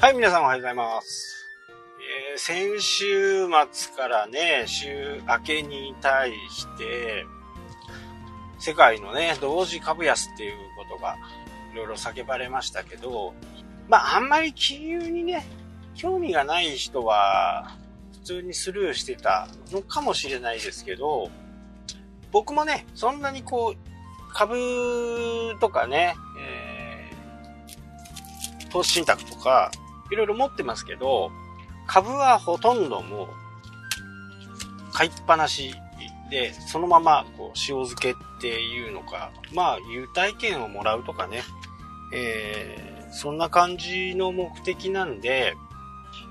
はい、皆さんおはようございます。えー先週末からね、週明けに対して、世界のね、同時株安っていうことがいろいろ叫ばれましたけど、まあ、あんまり金融にね、興味がない人は、普通にスルーしてたのかもしれないですけど、僕もね、そんなにこう、株とかね、えー投資信託とか、いろいろ持ってますけど、株はほとんどもう、買いっぱなしで、そのまま、こう、塩漬けっていうのか、まあ、優待券をもらうとかね、えーそんな感じの目的なんで、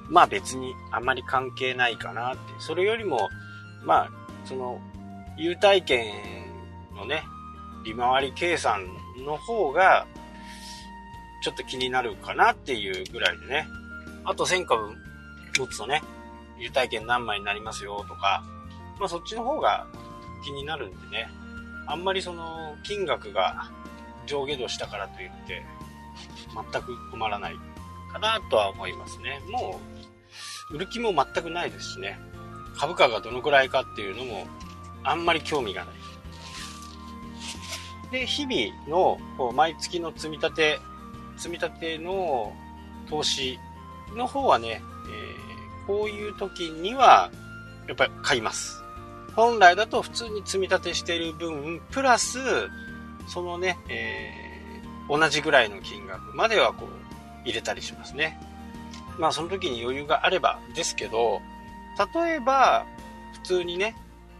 まあ別にあんまり関係ないかなって。それよりも、まあ、その、優待券のね、利回り計算の方が、ちょっと気になるかなっていうぐらいでね。あと1000株持つとね、優待券何枚になりますよとか、まあそっちの方が気になるんでね。あんまりその金額が上下度したからといって、全く困らないかなとは思いますね。もう、売る気も全くないですしね。株価がどのくらいかっていうのも、あんまり興味がない。で、日々のこう毎月の積み立て、積み立ての投資の方はね、えーこういう時には、やっぱり買います。本来だと普通に積み立てしている分、プラス、そのね、えー同じぐらいの金額まではこう、入れたりしますね。まあその時に余裕があればですけど、例えば、普通にね、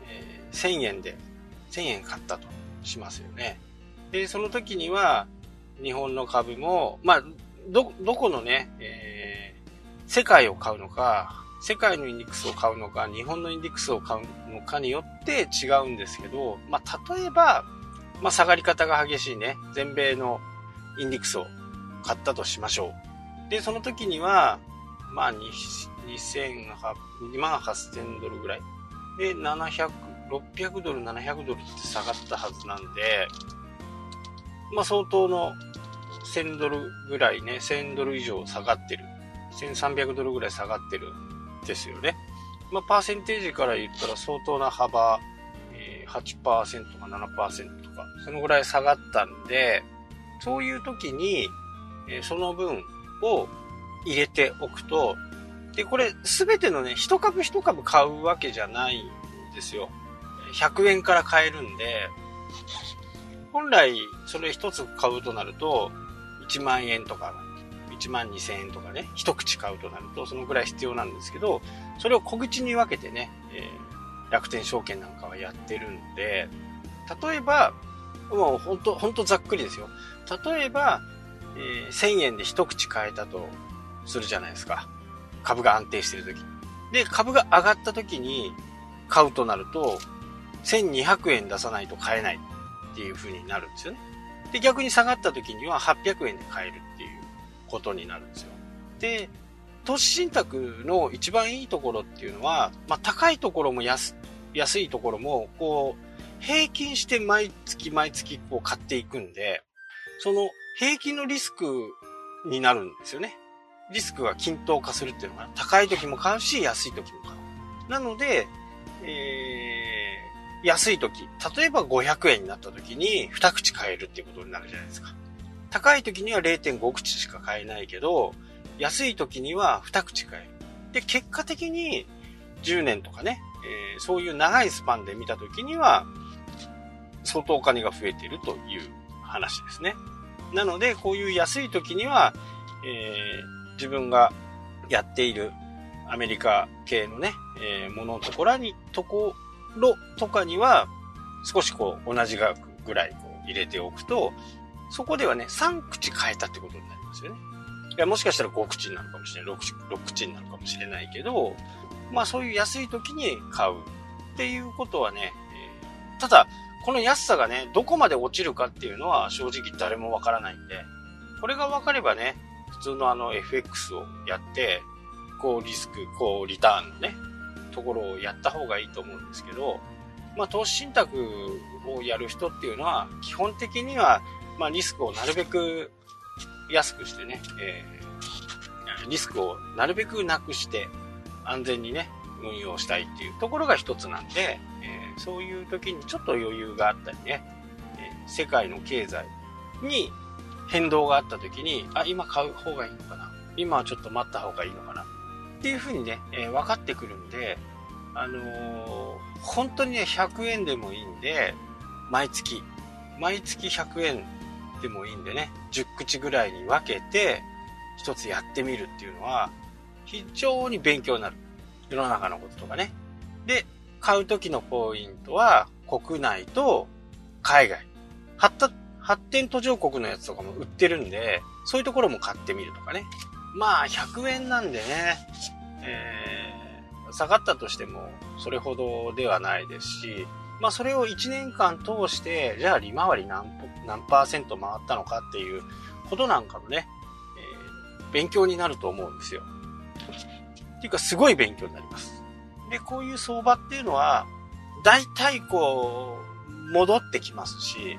えー1000円で、1000円買ったとしますよね。で、その時には、日本の株も、まあ、ど、どこのね、えー世界を買うのか、世界のインデックスを買うのか、日本のインデックスを買うのかによって違うんですけど、まあ、例えば、まあ、下がり方が激しいね、全米のインデックスを買ったとしましょう。で、その時には、まあ、2万8000ドルぐらい。で、700、600ドル、700ドルって下がったはずなんで、まあ、相当の1000ドルぐらいね、1000ドル以上下がってる。1300ドルぐらい下がってるんですよね。まあ、パーセンテージから言ったら相当な幅、えー8%か7%とか、そのぐらい下がったんで、そういう時に、えーその分を入れておくと、で、これすべてのね、一株一株買うわけじゃないんですよ。100円から買えるんで、本来それ一つ買うとなると、1万円とか、1万2000円とかね、一口買うとなると、そのぐらい必要なんですけど、それを小口に分けてね、えー楽天証券なんかはやってるんで、例えば、もう本当本当ざっくりですよ。例えば、えー1000円で一口買えたとするじゃないですか。株が安定してる時で、株が上がった時に買うとなると、1200円出さないと買えないっていう風になるんですよね。で、逆に下がった時には800円で買えるっていうことになるんですよ。で、投資信託の一番いいところっていうのは、まあ、高いところも安安いところも、こう、平均して毎月毎月こう買っていくんで、その平均のリスクになるんですよね。リスクが均等化するっていうのが、高い時も買うし、安い時も買う。なので、えー、安い時、例えば500円になった時に2口買えるっていうことになるじゃないですか。高い時には0.5口しか買えないけど、安い時には2口買える。で、結果的に10年とかね、えーそういう長いスパンで見た時には、相当お金が増えているという話ですね。なので、こういう安い時には、えー自分がやっているアメリカ系のね、えーもののところに、ところとかには、少しこう、同じ額ぐらいこう入れておくと、そこではね、3口変えたってことになりますよね。いや、もしかしたら5口になるかもしれない、6口 ,6 口になるかもしれないけど、まあそういう安い時に買うっていうことはね、えーただ、この安さがね、どこまで落ちるかっていうのは正直誰もわからないんで、これが分かればね、普通のあの FX をやって、こうリスク、こうリターンのね、ところをやった方がいいと思うんですけど、まあ投資信託をやる人っていうのは、基本的には、まあリスクをなるべく安くしてね、えーリスクをなるべくなくして安全にね、運用したいっていうところが一つなんで、えー、そういう時にちょっと余裕があったりね、えー、世界の経済に変動があった時に、あ、今買う方がいいのかな今はちょっと待った方がいいのかなっていうふうにね、えー、分かってくるんで、あのー、本当にね、100円でもいいんで、毎月、毎月100円でもいいんでね、10口ぐらいに分けて、一つやってみるっていうのは、非常に勉強になる。世の中のこととかね。で、買う時のポイントは、国内と海外。発達、発展途上国のやつとかも売ってるんで、そういうところも買ってみるとかね。まあ、100円なんでね、えー、下がったとしても、それほどではないですし、まあ、それを1年間通して、じゃあ利回り何何パーセント回ったのかっていうことなんかもね、えー、勉強になると思うんですよ。っていうか、すごい勉強になります。で、こういう相場っていうのは、大体こう、戻ってきますし、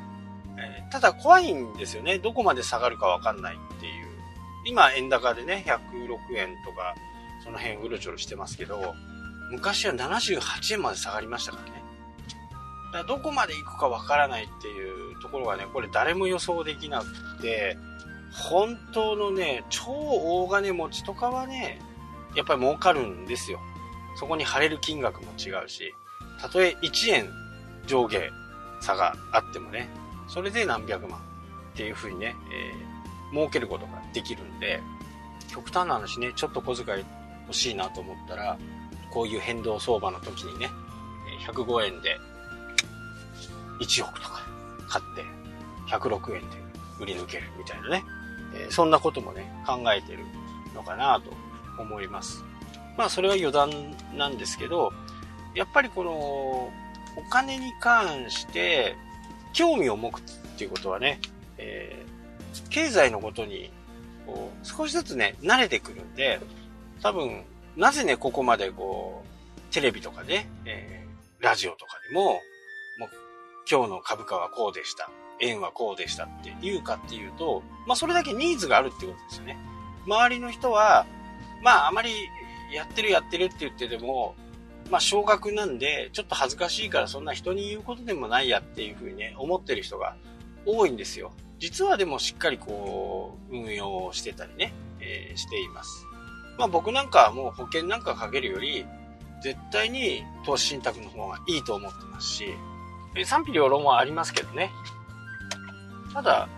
えー、ただ怖いんですよね。どこまで下がるかわかんないっていう。今、円高でね、106円とか、その辺うろちょろしてますけど、昔は78円まで下がりましたからね。だからどこまで行くかわからないっていうところがね、これ誰も予想できなくて、本当のね、超大金持ちとかはね、やっぱり儲かるんですよ。そこに貼れる金額も違うし、たとえ1円上下差があってもね、それで何百万っていうふうにね、えー、儲けることができるんで、極端な話ね、ちょっと小遣い欲しいなと思ったら、こういう変動相場の時にね、105円で1億とか買って、106円で売り抜けるみたいなね、え、そんなこともね、考えてるのかなと思います。まあそれは余談なんですけど、やっぱりこのお金に関して興味を持くっていうことはね、えー、経済のことにこう少しずつね、慣れてくるんで、多分、なぜね、ここまでこう、テレビとかね、えー、ラジオとかでも、もう今日の株価はこうでした。円はこうでしたって言うかっていうと、まあそれだけニーズがあるってことですよね。周りの人は、まああまりやってるやってるって言ってても、まあ少額なんで、ちょっと恥ずかしいからそんな人に言うことでもないやっていうふうにね、思ってる人が多いんですよ。実はでもしっかりこう、運用してたりね、えー、しています。まあ僕なんかはもう保険なんかかけるより、絶対に投資信託の方がいいと思ってますし、賛否両論はありますけどね。ただ、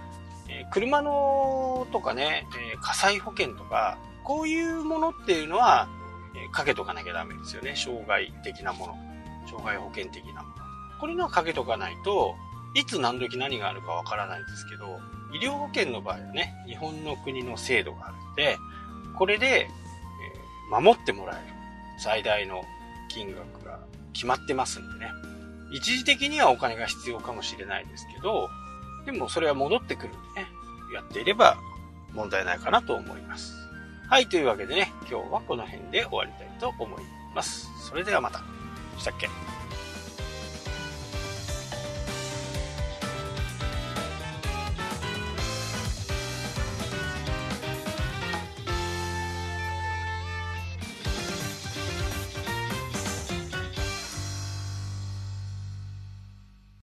え車のとかね、え火災保険とか、こういうものっていうのは、えかけとかなきゃダメですよね。障害的なもの。障害保険的なもの。これのはかけとかないと、いつ何時何があるかわからないんですけど、医療保険の場合はね、日本の国の制度があるので、これで、守ってもらえる最大の金額が決まってますんでね。一時的にはお金が必要かもしれないですけど、でもそれは戻ってくるんでね、やっていれば問題ないかなと思います。はい、というわけでね、今日はこの辺で終わりたいと思います。それではまた。したっけ？